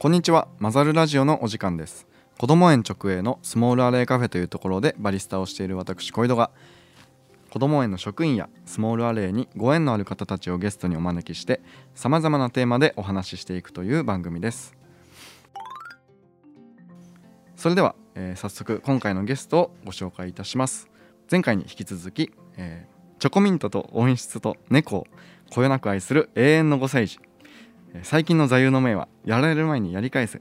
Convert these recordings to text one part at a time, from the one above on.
こんにちは。マザルラジオのお時間です。子ども園直営のスモールアレイカフェというところでバリスタをしている私小井戸が子ども園の職員やスモールアレイにご縁のある方たちをゲストにお招きしてさまざまなテーマでお話ししていくという番組です。それでは、えー早速今回のゲストをご紹介いたします。前回に引き続き、えーチョコミントと温室と猫をこよなく愛する永遠の5歳児最近の座右の銘はやられる前にやり返せ、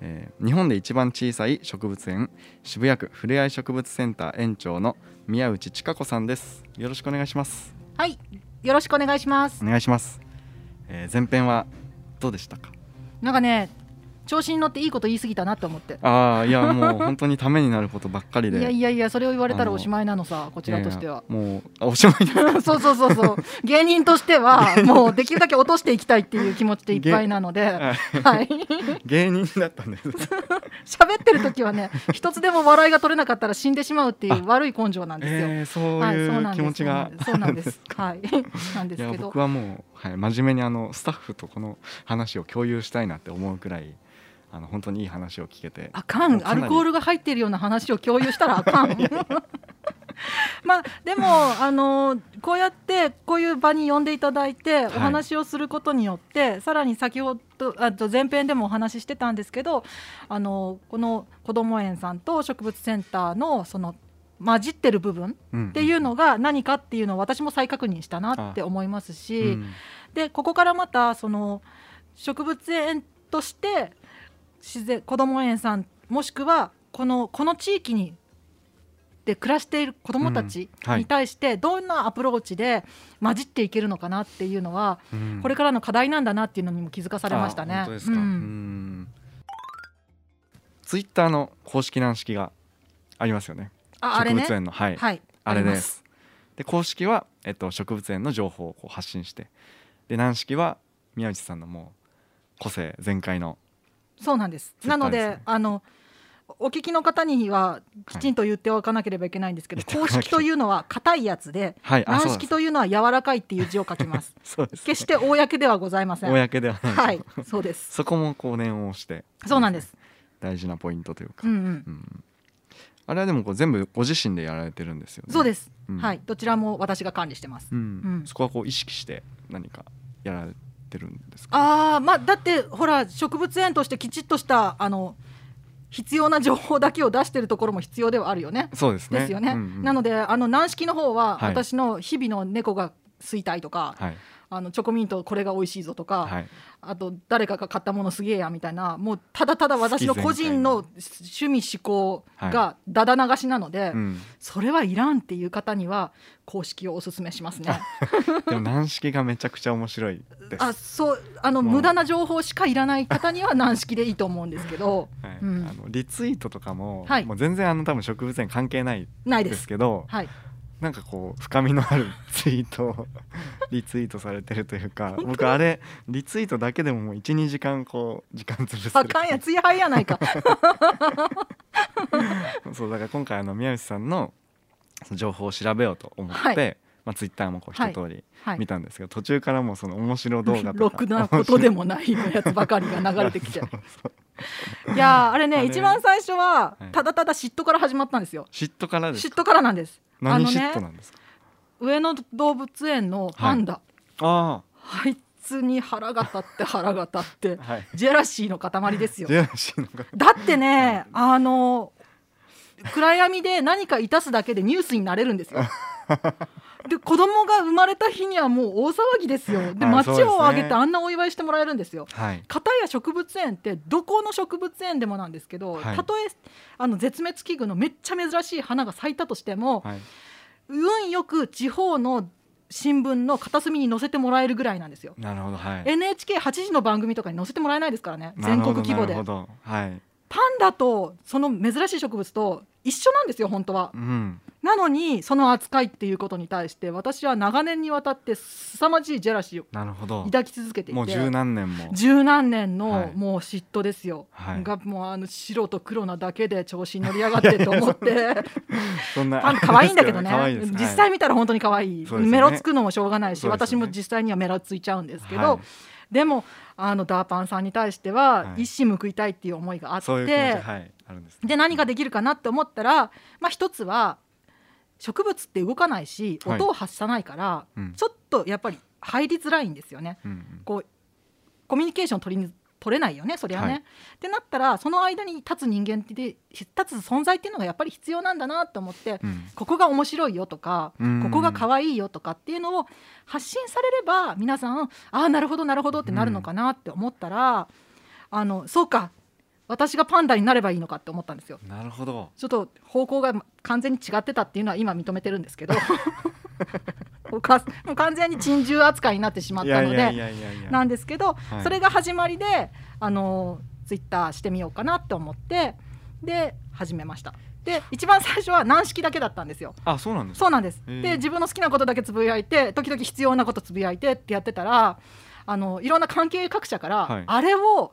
えー日本で一番小さい植物園渋谷区ふれあい植物センター園長の宮内千佳子さんです。よろしくお願いします。はい、よろしくお願いします。お。願いします、えー前編はどうでしたか？なんかね、調子に乗っていいこと言い過ぎたなと思って。ああいやもう本当にためになることばっかりでいやいやいや、それを言われたらおしまいなのさ、こちらとしては。もうあおしまいそうそうそうそう、芸人としては、もうできるだけ落としていきたいっていう気持ちでいっぱいなので。はい、芸人だったんです喋ってる時はね、一つでも笑いが取れなかったら死んでしまうっていう悪い根性なんですよ。えー、そうはい、そういうなんです。気持ちがそうなんです。はい、なんですけど僕。はもう、はい、真面目にあのスタッフとこの話を共有したいなって思うくらいあの本当にいい話を聞けて。あかん、アルコールが入っているような話を共有したらあかん。まあでもあのこうやってこういう場に呼んでいただいてお話をすることによって、さらに先ほどあと前編でもお話ししてたんですけどあのこのこども園さんと植物センターのその混じってる部分うん。っていうのが何かっていうのを私も再確認したなって思いますし、うん。でここからまたその植物園として自然こども園さんもしくはこのこの地域にで暮らしている子どもたちに対してどんなアプローチで混じっていけるのかなっていうのは、うん。これからの課題なんだなっていうのにも気づかされましたね。ツイッターの公式軟式がありますよね。あ植物園の。はい、はい。あれです。で公式は、えっと、植物園の情報をこう発信して。で軟式は宮内さんのもう個性全開のそうなんです。なのであのお聞きの方にはきちんと言っておかなければいけないんですけど、公言っておかなきゃ式というのは硬いやつで、はい軟式というのは柔らかいっていう字を書きます。そうです、ね、決して公ではございません。公ではない、はい、そうです。そこもこう念を押してそうなんです。大事なポイントというか、うんうん。うんあれはでもこう全部ご自身でやられてるんですよねそうです。うんはい、どちらも私が管理してます。うんうんそこはこう意識して何かやられてるんですか？ああ、まあだってほら植物園としてきちっとしたあの必要な情報だけを出してるところも必要ではあるよね。そうですね。ですよね。うんうん。なのであの軟式の方は、はい。私の日々の猫が吸いたいとか、はいあのチョコミントこれが美味しいぞとか、はい。あと誰かが買ったものすげえやみたいなもうただただ私の個人の趣味思考がだだ流しなので、うん、それはいらんっていう方には公式をおすすめしますね。でも軟式がめちゃくちゃ面白いです。あそうあの無駄な情報しかいらない方には軟式でいいと思うんですけど。はい。うん。あのリツイートとかも,、はい。もう全然あの多分植物園関係ないでないです。す。けどはい、なんかこう深みのあるツイートをリツイートされてるというか僕あれリツイートだけでももう12時間こう時間潰せる。あかんやついはいやないか。そうだから今回あの宮内さんの情報を調べようと思って、はい。まあ、ツイッターもこう一通りはい。見たんですけど、途中からもうその面白動画とか。ろくなことでもないやつばかりが流れてきて。そうそういやーあれね一番最初ははい。ただただ嫉妬から始まったんですよ。嫉妬からです嫉妬からなんです。あ何嫉妬なんですか？上野動物園のパンダ、ああいつに腹が立って腹が立ってあ はい。ジェラシーの塊ですよ。ジェラシーの方だってねあの暗闇で何かいたすだけでニュースになれるんですよ で子供が生まれた日にはもう大騒ぎですよ。で街はいそうですね。を挙げてあんなお祝いしてもらえるんですよ。はい。片や植物園ってどこの植物園でもなんですけど、はい。たとえあの絶滅危惧のめっちゃ珍しい花が咲いたとしても、はい。運よく地方の新聞の片隅に載せてもらえるぐらいなんですよ。なるほどはい。NHK8 時の番組とかに載せてもらえないですからね。全国規模で。はいパンダとその珍しい植物と一緒なんですよ本当は。うん。なのにその扱いっていうことに対して私は長年にわたって凄まじいジェラシーを抱き続けていてもう十何年も。十何年はい。のもう嫉妬ですよ、はい。がもうあの白と黒なだけで調子に乗り上がってと思って。そんな。パンダ可愛いんだけどね。可愛いです実際見たら本当に可愛い、そうですよね。メロつくのもしょうがないし、ね。私も実際にはメロついちゃうんですけど、はいでもあのダーパンさんに対してははい。一矢報いたいっていう思いがあって、そういう気持ちはいあるんですね。で何ができるかなって思ったら、まあ、一つは植物って動かないしはい。音を発さないから、うん。ちょっとやっぱり入りづらいんですよね。うんうん。こうコミュニケーション取りに取れないよねそりゃね。はい。ってなったらその間に立つ人間って立つ存在っていうのがやっぱり必要なんだなと思って、うん。ここが面白いよとか、うん。ここが可愛いよとかっていうのを発信されれば皆さんああなるほどなるほどってなるのかなって思ったら、あのそうか私がパンダになればいいのかって思ったんですよ。なるほどちょっと方向が完全に違ってたっていうのは今認めてるんですけどもう完全に珍獣扱いになってしまったのでいやいやいやいやいやなんですけど、はいそれが始まりであのツイッターしてみようかなって思ってで始めました。で一番最初は軟式だけだったんですよ。あそうなんですかそうなんです。で自分の好きなことだけつぶやいて時々必要なことつぶやいてってやってたらあのいろんな関係各社から、はいあれを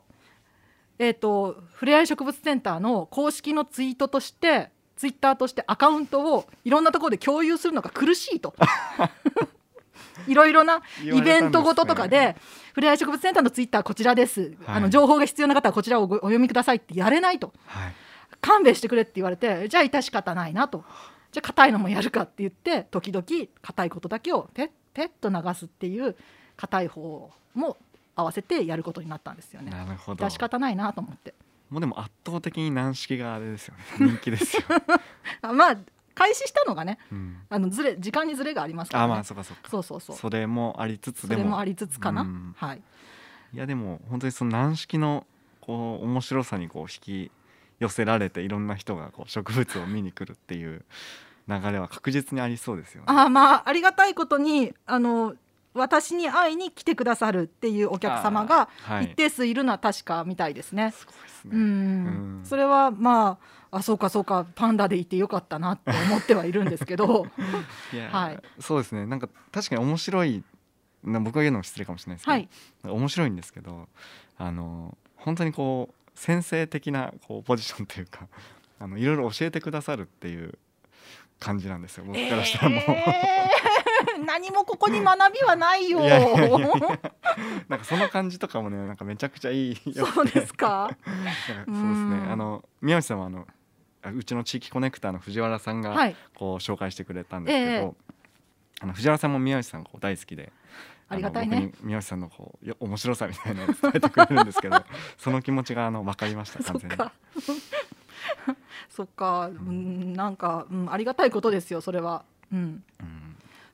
えっ、とふれあい植物センターの公式のツイートとしてツイッターとしてアカウントをいろんなところで共有するのが苦しいと。いろいろなイベントごととかでふれあい植物センターのツイッターこちらです、はい。あの情報が必要な方はこちらをごお読みくださいってやれないと。はい。勘弁してくれって言われてじゃあ致し方ないなと。じゃあ硬いのもやるかって言って時々硬いことだけをペッペッと流すっていう硬い方も合わせてやることになったんですよね。なるほど。致し方ないなと思って。もうでも圧倒的に軟式があれですよね。人気ですよ、あまあ開始したのがねうん、あのずれ時間にずれがありますからね。あまあそうかそうか。そうそうそう。それもありつつでも。それもありつつかな、うん。はい。いやでも本当にその軟式のこう面白さにこう引き寄せられていろんな人がこう植物を見に来るっていう流れは確実にありそうですよね。あーまあありがたいことにあの私に会いに来てくださるっていうお客様が一定数いるのは確かみたいですね。それはまああそうかそうかパンダでいてよかったなって思ってはいるんですけど。はい。そうですね。なんか確かに面白いな僕が言うのも失礼かもしれないですけど、はい。面白いんですけどあの本当にこう先生的なこうポジションというかあのいろいろ教えてくださるっていう感じなんですよ。僕からしたらもう、えー何もここに学びはないよ。いやいやいや。い やなんかその感じとかもねなんかめちゃくちゃいいよそうですか？かそうですうん。ねあの宮内さんはあのあうちの地域コネクターの藤原さんがはい。こう紹介してくれたんですけど、ええ。あの藤原さんも宮内さんこう大好きでありがたいね。宮内さんのこうよ面白さみたいなのを伝えてくれるんですけど その気持ちがあの分かりましたそ完全に。っかそっか、うん、なんか、うん、ありがたいことですよそれは。うん。うん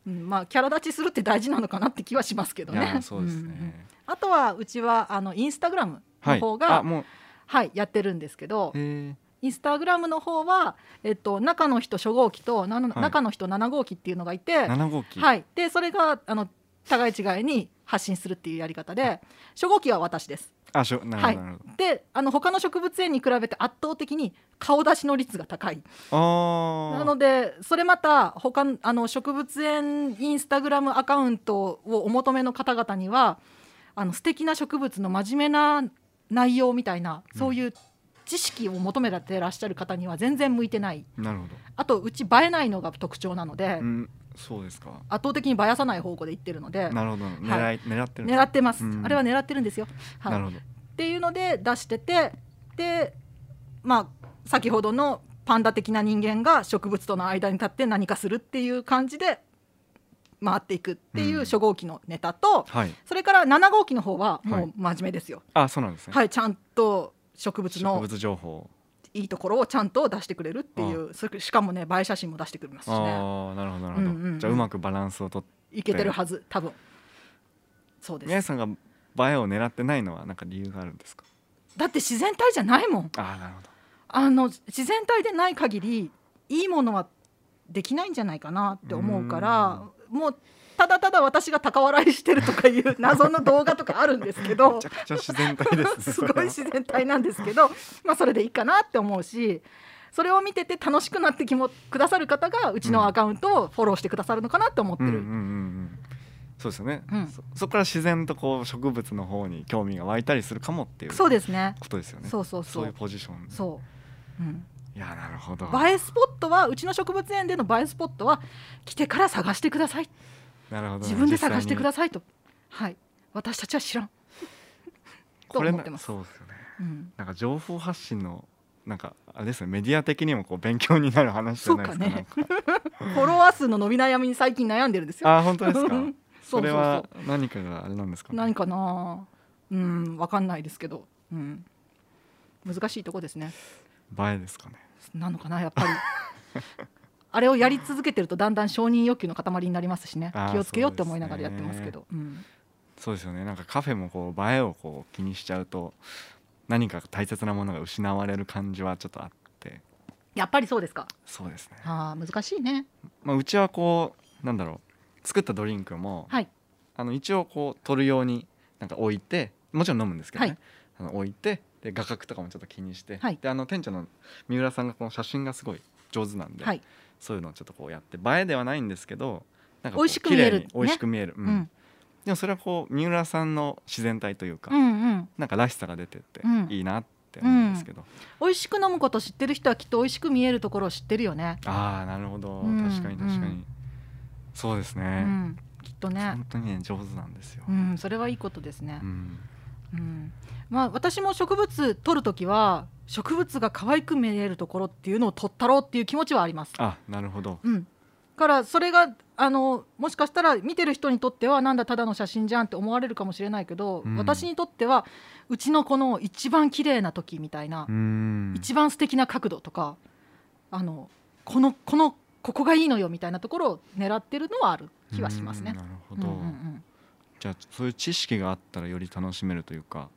うん、まあキャラ立ちするって大事なのかなって気はしますけどね。そうですね。あとはうちはあのインスタグラムはい。の方が、あもうはい、やってるんですけど、えインスタグラムの方は、えっと、中の人初号機と、はい中の人7号機っていうのがいて、ー、7号機。はい、でそれがあの互い違いに発信するっていうやり方で初号機は私です。あしょなるはいほどなるほど。であの他の植物園に比べて圧倒的に顔出しの率が高い。なのでそれまた他のあの植物園インスタグラムアカウントをお求めの方々にはあの素敵な植物の真面目な内容みたいなそういう知識を求めてらっしゃる方には全然向いてないなるほあとうち映えないのが特徴なので、ど。うんそうですか。圧倒的に映やさない方向でいってるのでなるほど狙い、狙ってる狙ってます、うんあれは狙ってるんですよ。はいなるほど。っていうので出しててでまあ先ほどのパンダ的な人間が植物との間に立って何かするっていう感じで回っていくっていううん初号機のネタと、はい。それから7号機の方ははいもう真面目ですよ。あそうなんですね。はい、ちゃんと植物植の物情報。いいところをちゃんと出してくれるっていうしかもね映え写真も出してくれますしねああなるほどなるほど。うんうんうんじゃあうまくバランスをとって。いけてるはず多分そうです宮内さんが映えを狙ってないのはなんか理由があるんですか？だって自然体じゃないもんああなるほど。あの自然体でない限りいいものはできないんじゃないかなって思うからもうただただ私が高笑いしてるとかいう謎の動画とかあるんですけど めちゃくちゃ自然体ですね。すごい自然体なんですけどまあそれでいいかなって思うしそれを見てて楽しくなってきもくださる方がうちのアカウントをフォローしてくださるのかなって思ってる。うんうんうんうん。そうですよね。うんそそこから自然とこう植物の方に興味が湧いたりするかもっていうそうですねことですよね。そうそうそうそういうポジション。そう、うん、いやなるほど。映えスポットはうちの植物園での映えスポットは来てから探してくださいなるほど。自分で探してくだささいと。はい。私たちは知らん。これな思ってます。そうですよね。うん、なんか情報発信のなんかあれですね。メディア的にもこう勉強になる話じゃないですか。ね。フォロワー数の伸び悩みに最近悩んでるんですよ。あ本当ですか。それは何かがあれなんですか、ね、何かな。うん、わかんないですけど、うん、難しいとこですね。映えですかね。なのかなやっぱり。あれをやり続けてるとだんだん承認欲求の塊になりますしね。気をつけようって思いながらやってますけど。うん、そうですよね。なんかカフェもこう映えをこう気にしちゃうと何か大切なものが失われる感じはちょっとあって。やっぱりそうですか。そうですね、あー難しいね。まあ、うちはこうなんだろう作ったドリンクも、はい。あの一応こう取るようになんか置いてもちろん飲むんですけどね、はい。あの置いてで画角とかもちょっと気にして、はい。であの店長の三浦さんがこの写真がすごい上手なんで、はいそういうのをちょっとこうやって映えではないんですけどなんか美味しく見える綺麗に美味しく見える、ううん。んでもそれはこう三浦さんの自然体というか、うんうん。なんからしさが出てってうん。いいなって思うんですけど、美味しく飲むこと知ってる人はきっと美味しく見えるところを知ってるよね、ああなるほど、うん確かに確かに、うんそうですうね、ん、きっとね。本当にね上手なんですよ、うんそれはいいことですね。う、ん。うん。まあ私も植物取るときは植物が可愛く見えるところっていうのを取ったろうっていう気持ちはあります。あなるほど。うん。からそれがあのもしかしたら見てる人にとってはなんだただの写真じゃんって思われるかもしれないけど、うん。私にとってはうちのこの一番綺麗な時みたいな、うん。一番素敵な角度とかあのこのこのここがいいのよみたいなところを狙ってるのはある気はしますね。うん。なるほうんど、うんうん。じゃあそういう知識があったらより楽しめるというか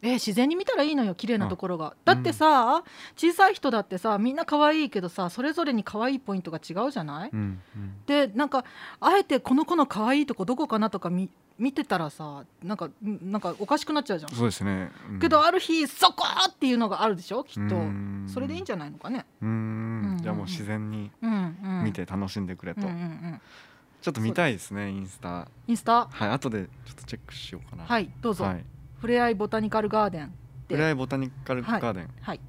えー自然に見たらいいのよ綺麗なところが。だってさ、小さい人だってさみんな可愛いけどさそれぞれに可愛いポイントが違うじゃない、うんうん。でなんかあえてこの子の可愛いとこどこかなとか見見てたらさなんかんなんかおかしくなっちゃうじゃん、そうですね、うん。けどある日そこっていうのがあるでしょ？きっと。うん。それでいいんじゃないのかね？ううん。んじゃあもう自然に見て楽しんでくれと、うんうんうん。ちょっと見たいですねインスタ。インスタ？はい後でちょっとチェックしようかな。はいどうぞ、はいふれあいボタニカルガーデンで。フライボタニカルガーデン、はい。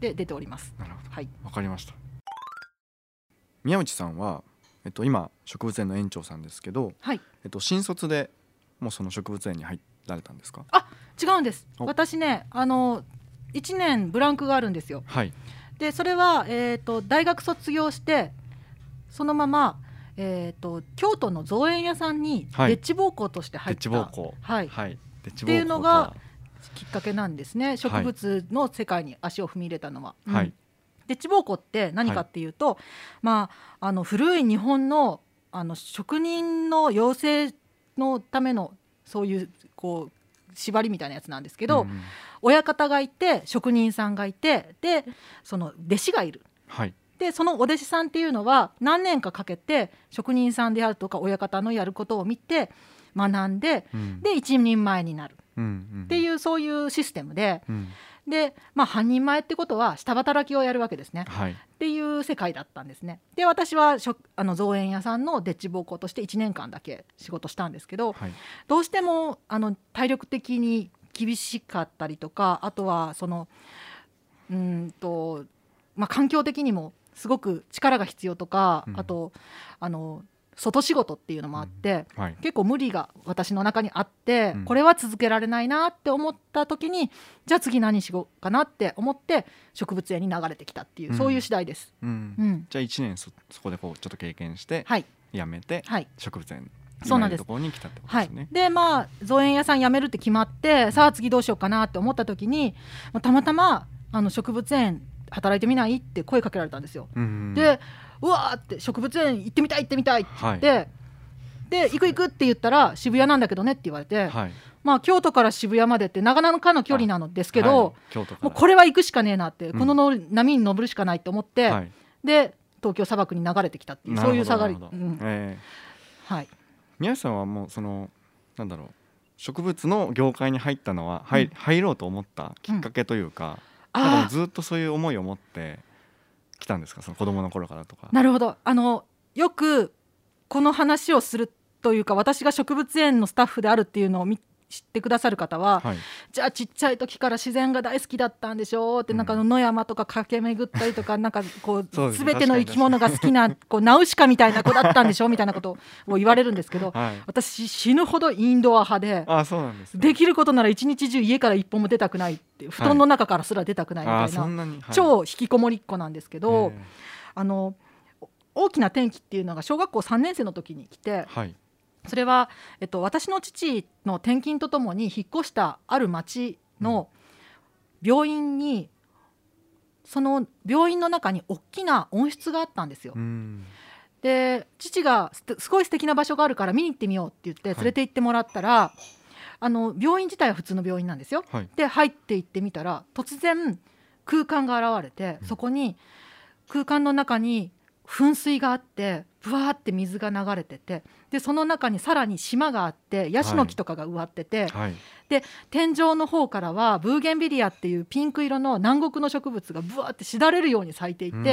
で出ております。なるほど。はい。わかりました。宮内さんは、えっと、今植物園の園長さんですけど、はい。えっと、新卒でもうその植物園に入られたんですか？違うんです。お。私ねあの1年ブランクがあるんですよ。はい。でそれは、えー、と大学卒業してそのまま、えー、と京都の造園屋さんにはい。デッチ奉公として入った、はい、はいっていうのがきっかけなんですね。植物の世界に足を踏み入れたのは。うん。はいデッチ奉公って何かっていうと、まあ、あの古い日本のあの職人の養成のためのそういうこう縛りみたいなやつなんですけど、うんうん。親方がいて職人さんがいてでその弟子がいる。はい。でそのお弟子さんっていうのは何年かかけて職人さんであるとか親方のやることを見て学んでうん。で一人前になる。っていうそういうシステムでうん。で、まあ、半人前ってことは下働きをやるわけですね。はい。っていう世界だったんですね。で私はあの造園屋さんのデッチ奉公として1年間だけ仕事したんですけどはい。どうしてもあの体力的に厳しかったりとかあとはそのうーんと、まあ、環境的にもすごく力が必要とか、うん。あとあの外仕事っていうのもあって、はい。結構無理が私の中にあって、うん。これは続けられないなって思った時にじゃあ次何しようかなって思って植物園に流れてきたっていう、うん。そういう次第です。うん。うん、じゃあ1年そそこでこうちょっと経験してはい。辞めてはい。植物園そうなんです。に来たってことはいですね、でまあ造園屋さん辞めるって決まってさあ次どうしようかなって思った時にまあたまたまあの植物園働いてみないって声かけられたんですよ。うんうん。でうわーって植物園行ってみたい行ってみたいってはい言って、で行く行くって言ったら渋谷なんだけどねって言われて、はい。まあ京都から渋谷までってなかなかの距離なのですけど、はい。もうこれは行くしかねえなって、うん。このの波に登るしかないと思って、はい。で東京砂漠に流れてきたっていうそういう下がり、うん。えはい、ー宮下さんはもうそのなんだろう植物の業界に入ったのは、入うん。入ろうと思ったきっかけというか,、うあずっとそういう思いを持って来たんですか？その子供の頃からとか。なるほど。あのよくこの話をするというか私が植物園のスタッフであるっていうのをみ知ってくださる方は、はい。じゃあちっちゃい時から自然が大好きだったんでしょうって、うん。なんか野山とか駆け巡ったりとか なんかこうすての生き物が好きなこうナウシカみたいな子だったんでしょみたいなことを言われるんですけどはい。私死ぬほどインドア派で。あそうなんですね。できることなら一日中家から一歩も出たくないって布団の中からすら出たくないみたあいな、はい。超引きこもりっ子なんですけど、えあの大きな転機っていうのが小学校3年生の時に来てーはいそれは、えっと、私の父の転勤とともに引っ越したある町の病院にその病院の中に大きな温室があったんですよ。う。ん。で父がすすごい素敵な場所があるから見に行ってみようって言ってはい。連れて行ってもらったら、あの病院自体は普通の病院なんですよ。はい。で入って行ってみたら突然空間が現れてうん。そこに空間の中に噴水があってぶわーって水が流れててでその中にさらに島があってヤシの木とかが植わってて、はい。天井の方からはブーゲンビリアっていうピンク色の南国の植物がぶわーってしだれるように咲いていて、うん。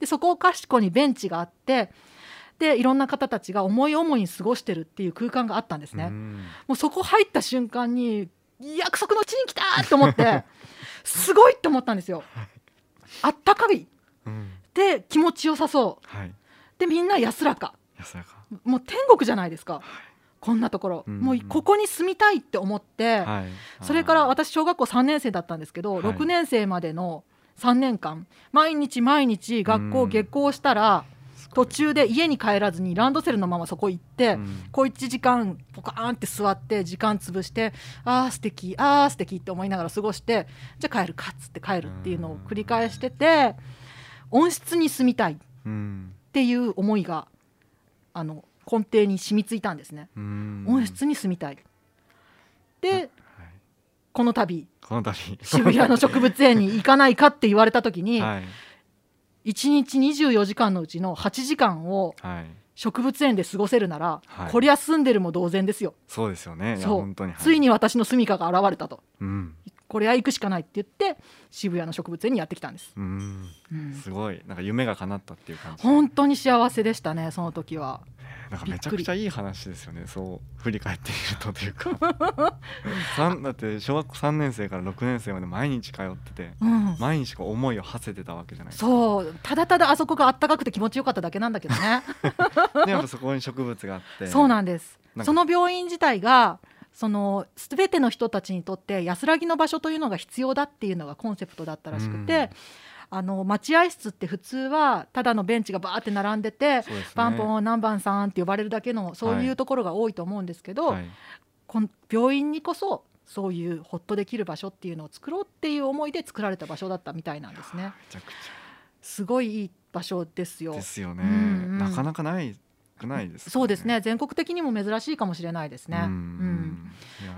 でそこかしこにベンチがあってでいろんな方たちが思い思いに過ごしてるっていう空間があったんですね。うん。もうそこ入った瞬間に約束の地に来たと思って すごいって思ったんですよ。あったかい。うんで気持ちよさそう。はい。でみんな安らか。安らか。もう天国じゃないですか。こんなところ、うん。もうここに住みたいって思って、はい。それから私小学校3年生だったんですけど、はい。6年生までの3年間毎日毎日学校うん。下校したらすごい。途中で家に帰らずにランドセルのままそこ行って、うん。小1時間ポカーンって座って時間潰してあー素敵あー素敵って思いながら過ごしてじゃあ帰るかっつって帰るっていうのを繰り返してて温室に住みたいっうん。ていう思いがあの根底に染みついたんですね。うん。温室に住みたい。ではい。この度この度。渋谷の植物園に行かないかって言われた時に はい。1日24時間のうちの8時間をはい。植物園で過ごせるなら、はい。こりゃ住んでるも同然ですよ。そうですよね。そう。本当に。はついに私の住処が現れたと。うんこれは行くしかないって言って渋谷の植物園にやってきたんです、うん。うん。すごい。なんか夢が叶ったっていう感じ。本当に幸せでしたねその時は。なんかめちゃくちゃいい話ですよね。そう振り返ってみるとというか。三だって小学校3年生から6年生まで毎日通っててうん。毎日こう思いを馳せてたわけじゃないですか。そう。ただただあそこがあったかくて気持ちよかっただけなんだけどね。でやっぱそこに植物があって。そうなんです。その病院自体がその全ての人たちにとって安らぎの場所というのが必要だっていうのがコンセプトだったらしくて、あの待合室って普通はただのベンチがバーって並んでて、ですね。パンポン何番さんって呼ばれるだけのそういうところが多いと思うんですけど、はい。こん病院にこそそういうホッとできる場所っていうのを作ろうっていう思いで作られた場所だったみたいなんですね。すごいいい場所ですよ。ゃ。ですよね、うんうん。なかなかないくないですかそうですね。全国的にも珍しいかもしれないですね。うん。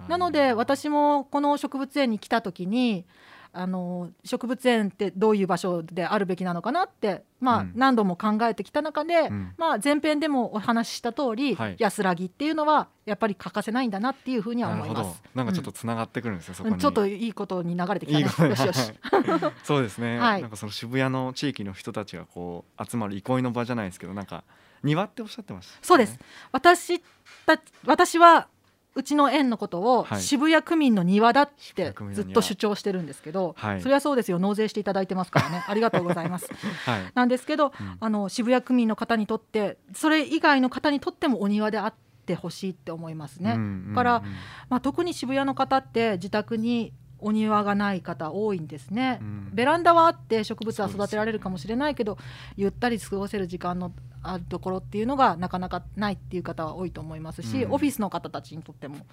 なので私もこの植物園に来た時にあの植物園ってどういう場所であるべきなのかなって、まあうん。何度も考えてきた中で、うん。まあ、前編でもお話しした通り、はい安らぎっていうのはやっぱり欠かせないんだなっていうふうには思います。なんかちょっとつながってくるんですよ、そこに。うんちょっといいことに流れてきたね。よしよし。は いそうですね、はい。なんかその渋谷の地域の人たちがこう集まる憩いの場じゃないですけどなんか庭っておっしゃってました、ね、そうです。私た私はうちの園のことをはい。渋谷区民の庭だってずっと主張してるんですけど、はい。それはそうですよ。納税していただいてますからね。ありがとうございます。はい。なんですけど、うん。あの渋谷区民の方にとってそれ以外の方にとってもお庭であってほしいって思いますね。うんうんうんからまあ、特に渋谷の方って自宅にお庭がない方多いんですね。うん。ベランダはあって植物は育てられるかもしれないけど、ゆったり過ごせる時間のあるところっていうのがなかなかないっていう方は多いと思いますし、うん。オフィスの方たちにとっても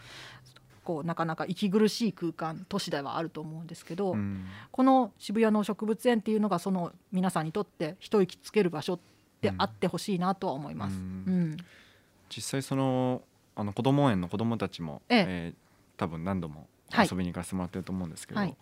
こうなかなか息苦しい空間都市ではあると思うんですけど、うん。この渋谷の植物園っていうのがその皆さんにとって一息つける場所であってほしいなとは思います。ううん。ん実際そのあの子ども園の子どもたちも、ええ。えー多分何度もはい。遊びに行かせてもらってると思うんですけど、はい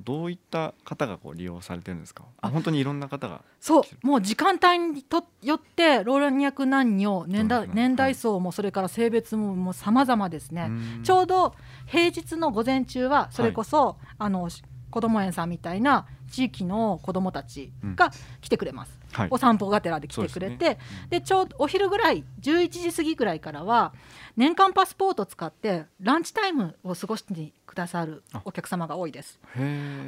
どういった方がこう利用されてるんですか？あ。あ本当にいろんな方が。そうもう時間帯にとよって老若男女年代そう年代層もそれから性別ももう様々ですね。うん。ちょうど平日の午前中はそれこそ、あのし子ども園さんみたいな地域の子どもたちが来てくれます、はいお散歩がてらで来てくれてで,、ちょうどお昼ぐらい11時過ぎぐらいからは年間パスポートを使ってランチタイムを過ごしてくださるお客様が多いです。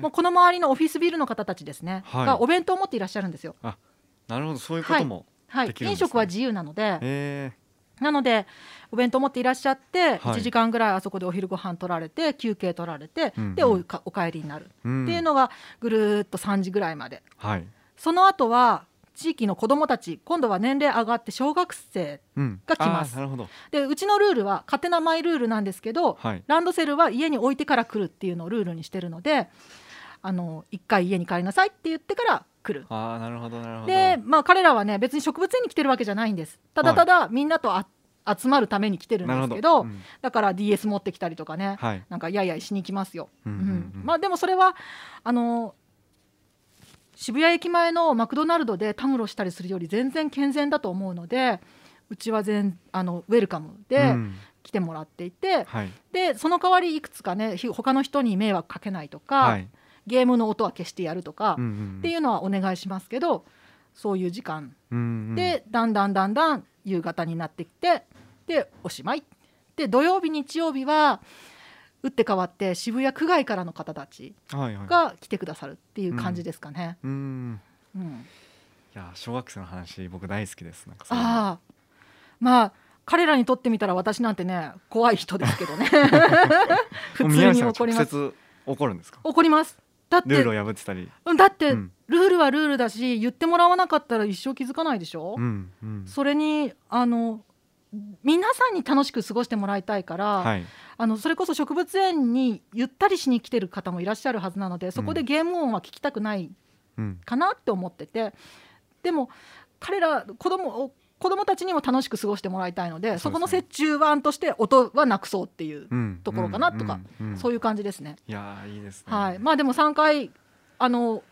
もうこの周りのオフィスビルの方たちですね、はい。がお弁当を持っていらっしゃるんですよ。なるほど。そういうことも、はい。飲食は自由なので。なのでお弁当持っていらっしゃってはい。1時間ぐらいあそこでお昼ご飯取られて休憩取られて、でおかお帰りになる。うん。っていうのがぐるーっと3時ぐらいまで。はい、その後は地域の子どもたち今度は年齢上がって小学生うん、が来ます。あーなるほど。でうちのルールは勝手なマイルールなんですけど、はい。ランドセルは家に置いてから来るっていうのをルールにしてるのであの1回家に帰りなさいって言ってから来る。ああなるほどなるほど。でまあ彼らはね別に植物園に来てるわけじゃないんです。ただただみんなとあ集まるために来てるんですけどうん。だから DS 持ってきたりとかね、はい。なんかやいやいしに行きますよ。うんうん。うん。まあでもそれはあの渋谷駅前のマクドナルドでたむろしたりするより全然健全だと思うのでうちは全あのウェルカムうでん。来てもらっていて、はい。でその代わりいくつかねひ他の人に迷惑かけないとか、はい。ゲームの音は消してやるとか、うんうん。っていうのはお願いしますけどそういう時間。うんうん。で、だんだんだんだん夕方になってきてでおしまい。で土曜日日曜日は打って変わって渋谷区外からの方たちはいはい。が来てくださるっていう感じですかね。うん。うん。いや小学生の話僕大好きです。なんかああ。まあ彼らにとってみたら私なんてね怖い人ですけどね。普通に怒ります。怒るんですか？怒ります。だってルールを破ってたり。うんだって、うん。ルールはルールだし言ってもらわなかったら一生気づかないでしょ、うんうん。それにあの皆さんに楽しく過ごしてもらいたいから、はい。あのそれこそ植物園にゆったりしに来てる方もいらっしゃるはずなのでそこでゲーム音は聞きたくないうんかなって思っててでも彼ら子供子供たちにも楽しく過ごしてもらいたいのでそこの折衷案として音はなくそうっていう、うん。ところかなとかうんうんそういう感じですね。いやーいいですね。はい、まあでも3回あの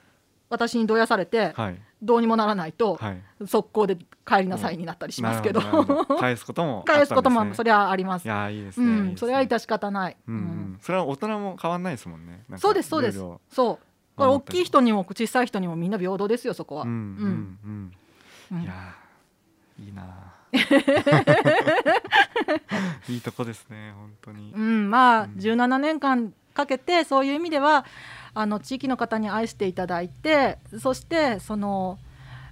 私にどやされて、はいどうにもならないと、はい。速攻で帰りなさいになったりしますけど。なるほなるほど。返すこともあったん返すこともそれはあります。い。やーいいですうねいいですね。ん、それは致し方ない。うんうん。それは大人も変わんないですもんね。そうですそうです。そう。これ大きい人にも小さい人にもみんな平等ですよそこは。うんうんうん。うん。いやーいいなー。いいとこですね本当に。うん、まあうん。17年間かけてそういう意味ではあの地域の方に愛していただいてそしてその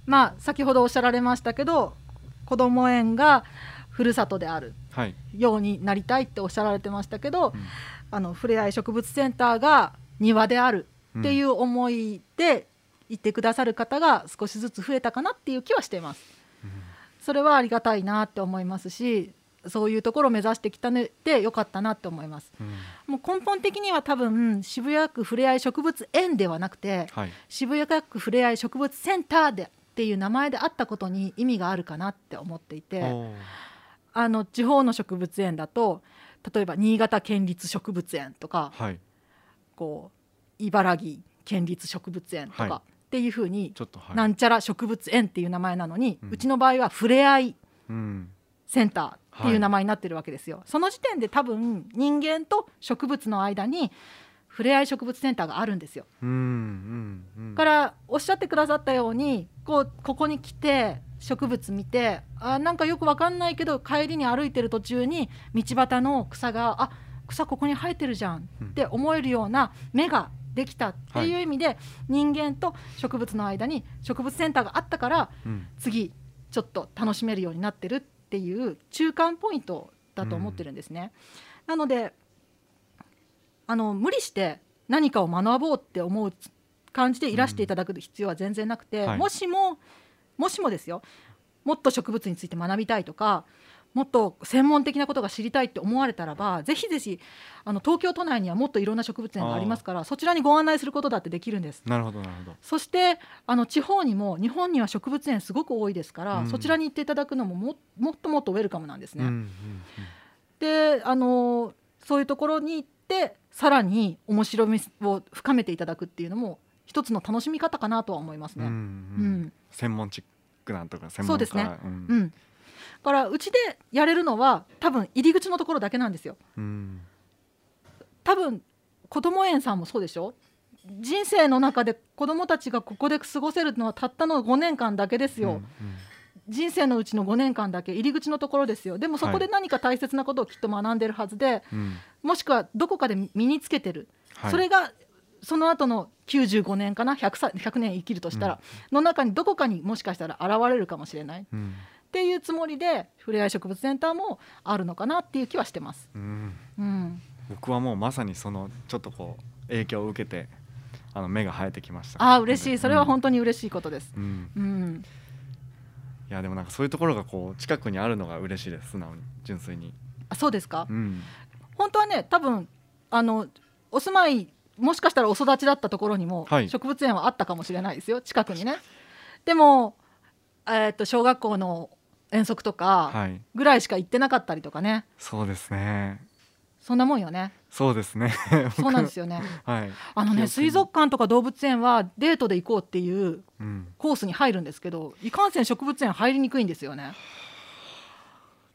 まあ先ほどおっしゃられましたけど子ども園がふるさとであるはい。ようになりたいっておっしゃられてましたけど、うん。あのふれあい植物センターが庭であるっていう思いで言ってくださる方が少しずつ増えたかなっていう気はしています。それはありがたいなって思いますしそういうところを目指してきたねでよかったなって思います。うん。もう根本的には多分渋谷区ふれあい植物園ではなくてはい。渋谷区ふれあい植物センターでっていう名前であったことに意味があるかなって思っていてあの地方の植物園だと例えば新潟県立植物園とかはい。こう茨城県立植物園とはい。かっていうふうにちょっとはい。なんちゃら植物園っていう名前なのに、ううんちの場合はふれあい。うんセンターってはいいう名前になってるわけですよ。その時点で多分人間と植物の間にふれあい植物センターがあるんですよ。うんうんうん。だからおっしゃってくださったようにこうここに来て植物見てあなんかよくわかんないけど帰りに歩いてる途中に道端の草があ草ここに生えてるじゃんって思えるような目ができたっていう意味で、人間と植物の間に植物センターがあったからうん。次ちょっと楽しめるようになってるっていう中間ポイントだと思ってるんですね。なのであの無理して何かを学ぼうって思う感じでいらしていただく必要は全然なくて、はい。もしももしもですよ。もっと植物について学びたいとかもっと専門的なことが知りたいって思われたらばぜひぜひあの東京都内にはもっといろんな植物園がありますからそちらにご案内することだってできるんです。なるほどなるほど。そしてあの地方にも日本には植物園すごく多いですから、うん。そちらに行っていただくのもももっともっとウェルカムなんですね。うんうんであのそういうところに行ってさらに面白みを深めていただくっていうのも一つの楽しみ方かなとは思いますうんうん。ね。ううん。ん専門チックなんとか専門家。そうですね。うんからうちでやれるのは多分入り口のところだけなんですよ。うん。多分子ども園さんもそうでしょ？人生の中で子どもたちがここで過ごせるのはたったの5年間だけですよ、うん人生のうちの5年間だけ入り口のところですよ。でもそこで何か大切なことをきっと学んでるはずで、うんうんもしくはどこかで身につけてる、はい。それがその後の95年かな？100, 歳100年生きるとしたら、の中にどこかにもしかしたら現れるかもしれない。っうんていうつもりでふれあい植物センターもあるのかなっていう気はしてます。うん。うん、僕はもうまさにそのちょっとこう影響を受けてあの目が生えてきました。ああ嬉しい。それは当本当に嬉しいことです。うん、うん、いやでもなんかそういうところがこう近くにあるのが嬉しいです。素直に。純粋に。あそうですか、うん。本当はね多分あのお住まいもしかしたらお育ちだったところにもはい。植物園はあったかもしれないですよ。近くにね。でも、えー、と小学校の遠足とかはい。ぐらいしか行ってなかったりとかね。そうですね。そんなもんよね。そうですね。そうなんですよね。はい。あのね水族館とか動物園はデートで行こうっていううん。コースに入るんですけどいかんせん植物園入りにくいんですよね。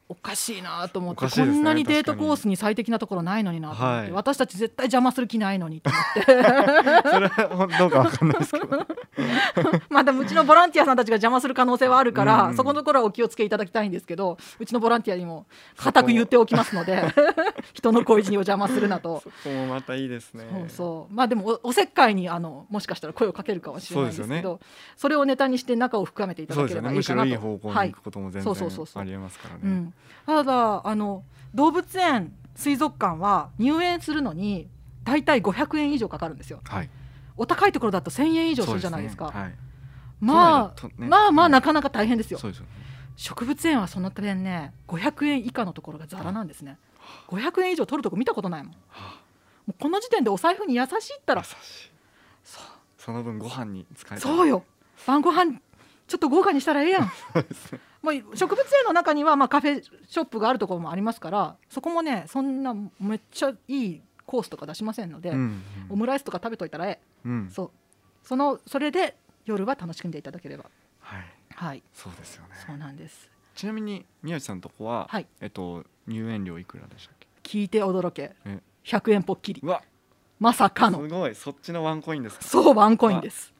おかしいなと思って、ねこんなにデートコースに最適なところないのになと思って、はい。私たち絶対邪魔する気ないのにと思って。それはどうかわかんないですけど。まあでもうちのボランティアさんたちが邪魔する可能性はあるから、うんそこのところはお気をつけいただきたいんですけどうちのボランティアにも固く言っておきますので 人の恋路にお邪魔するなと。そこもまたいいですね。そうまあでもおおせっかいにあのもしかしたら声をかけるかもしれないんですけどそれをネタにして仲を深めていただければいいかなと。ろいい方向はいに行くことも全そうそうそうそう。然ありえますからね。うん、ただあの動物園水族館は入園するのに大体500円以上かかるんですよ。はい。お高いところだと1000円以上するじゃないですか。はい。まあまあまあはいなかなか大変ですよ。そうですよね。植物園はその点ね500円以下のところがザラなんですね。500円以上取るとこ見たことないもん。もはうこの時点でお財布に優しいったら。しい。そうその分ご飯に使えたそうよ。晩ご飯ちょっと豪華にしたらええやん。もう植物園の中にはまあカフェショップがあるところもありますからそこもねそんなめっちゃいいコースとか出しませんので、うんオムライスとか食べといたらええ。うん。そう。そのそれで夜は楽しんでいただければ。はい。はい。そうですよね。そうなんです。ちなみに宮内さんのとこははい。えっと入園料いくらでしたっけ？聞いて驚け。え。100円ぽっきり。うわ。まさかの。すごい。そっちのワンコインですか？そうワンコインです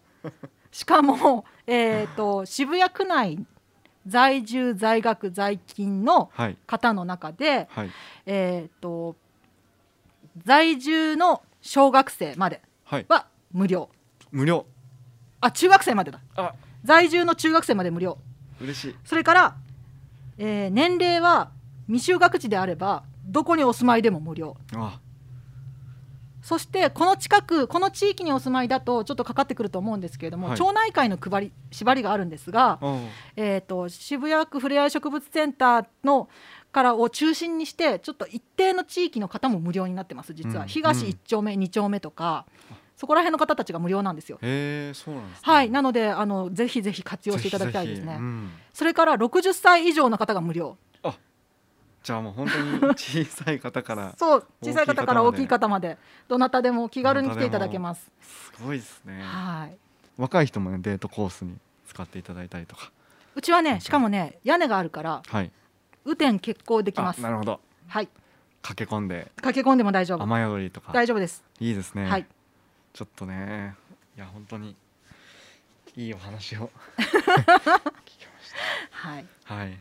しかも、えー、と渋谷区内在住在学在勤のはい。方の中で、はい。えー、と在住の小学生まではい。は無料。無料。あ中学生までだ。あ。在住の中学生まで無料。嬉しい。それから、えー年齢は未就学児であればどこにお住まいでも無料。あそしてこの近くこの地域にお住まいだとちょっとかかってくると思うんですけれども、はい。町内会の配り縛りがあるんですが、あえー、と渋谷区ふれあい植物センターのからを中心にしてちょっと一定の地域の方も無料になってます実は、うん。東うん。1丁目、2丁目とかそこら辺の方たちが無料なんですよ。へえそうなんですね。はい、なのであのぜひぜひ活用していただきたいですね。ぜひぜひ。うん。それから60歳以上の方が無料。じゃあもう本当に小さい方から そう小さい方から大きい方までどなたでも気軽に来ていただけます。すごいですねはい。若い人もねデートコースに使っていただいたりとかうちはねしかもね屋根があるからはい雨天決行できあます。なるほどはい。駆け込んで駆け込んでも大丈夫。雨宿りとか大丈夫です。いいですねはい。ちょっとねいや本当にいいお話を 聞きましはい。たはい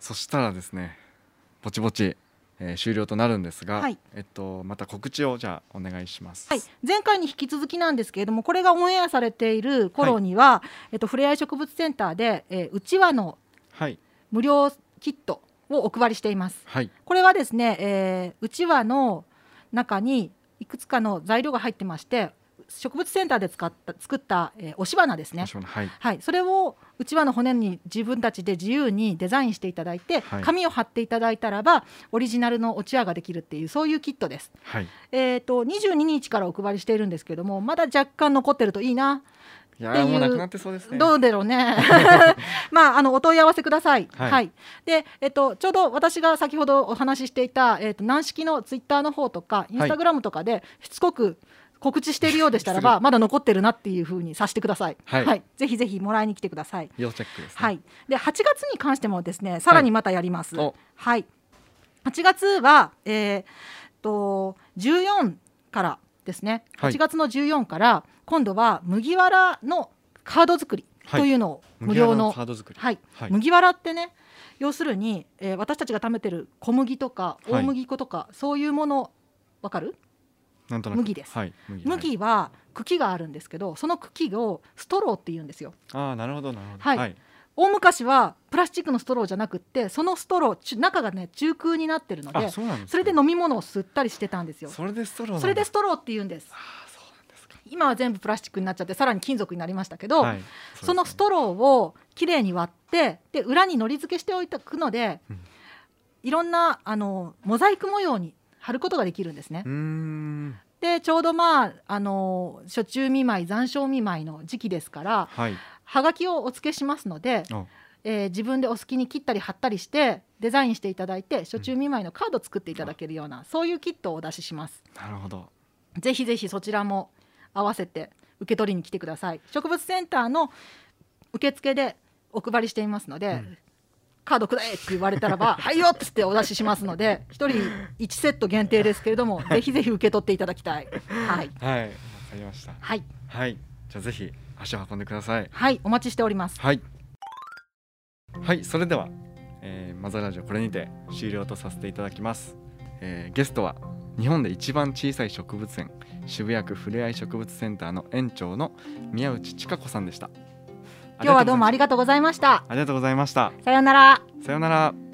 そしたらですねぼちぼち、えー終了となるんですが、はい。えっとまた告知をじゃあお願いします。はい、前回に引き続きなんですけれどもこれがオンエアされている頃には、えっと、ふれあい植物センターで、えーうちわのはい。無料キットをお配りしています。はい。これはですね、えーうちわの中にいくつかの材料が入ってまして植物センターで使った作った、えー押し花ですね。はい。はい、それをうちわの骨に自分たちで自由にデザインしていただいて、はい。紙を貼っていただいたらばオリジナルのおちわができるっていうそういうキットです。はい。えー、と22日からお配りしているんですけどもまだ若干残ってるといいな、いやっていうーもうなくなってそうですね。どうだろうね。まああのお問い合わせください。は、はい。いで、えっとちょうど私が先ほどお話ししていた、えっと軟式のツイッターの方とかインスタグラムとかでしつこく告知しているようでしたらば、まだ残ってるなっていうふうにさせてください。はい。ぜひぜひもらいに来てください。要チェックですね。はい。で8月に関してもですね、さらにまたやります。おはい。8月はえー、と14からですね、はい。8月の14から今度は麦わらのカード作りというのを無料の、はい。はい。麦わらってね要するに、えー私たちが食べてる小麦とかはい。大麦粉とか、そういうものわかる？麦です。はい麦。麦は茎があるんですけどその茎をストローって言うんですよ。ああなるほどなるほど。はい。大昔はプラスチックのストローじゃなくってそのストロー中がね中空になってるのであそれで飲み物を吸ったりしてたんですよ。それでストローそれでストローって言うんです。ああそうなんですか。今は全部プラスチックになっちゃってさらに金属になりましたけど、はい。そのストローをきれいに割ってで裏にのり付けしておいておくので、うん。いろんなあのモザイク模様に貼ることができるんですね。でちょうどまああの暑中見舞い残暑見舞いの時期ですからはい。はがきをお付けしますので、あ。えー自分でお好きに切ったり貼ったりしてデザインしていただいて暑中見舞いのカード作っていただけるような、そういうキットをお出しします。なるほど。ぜひぜひそちらも合わせて受け取りに来てください。植物センターの受付でお配りしていますので、んカードくれって言われたらば「はいよ!」っつってお出ししますので1人1セット限定ですけれどもぜひぜひ受け取っていただきたい。はい、はいわかりました。はい、はい。じゃあぜひ足を運んでください。はい、お待ちしております。はい。はいそれでは、えーマザーラジオこれにて終了とさせていただきます、えーゲストは日本で一番小さい植物園渋谷区ふれあい植物センターの園長の宮内千佳子さんでした今日はどうもありががとうございました。ありがとうございましたさようなら。さようなら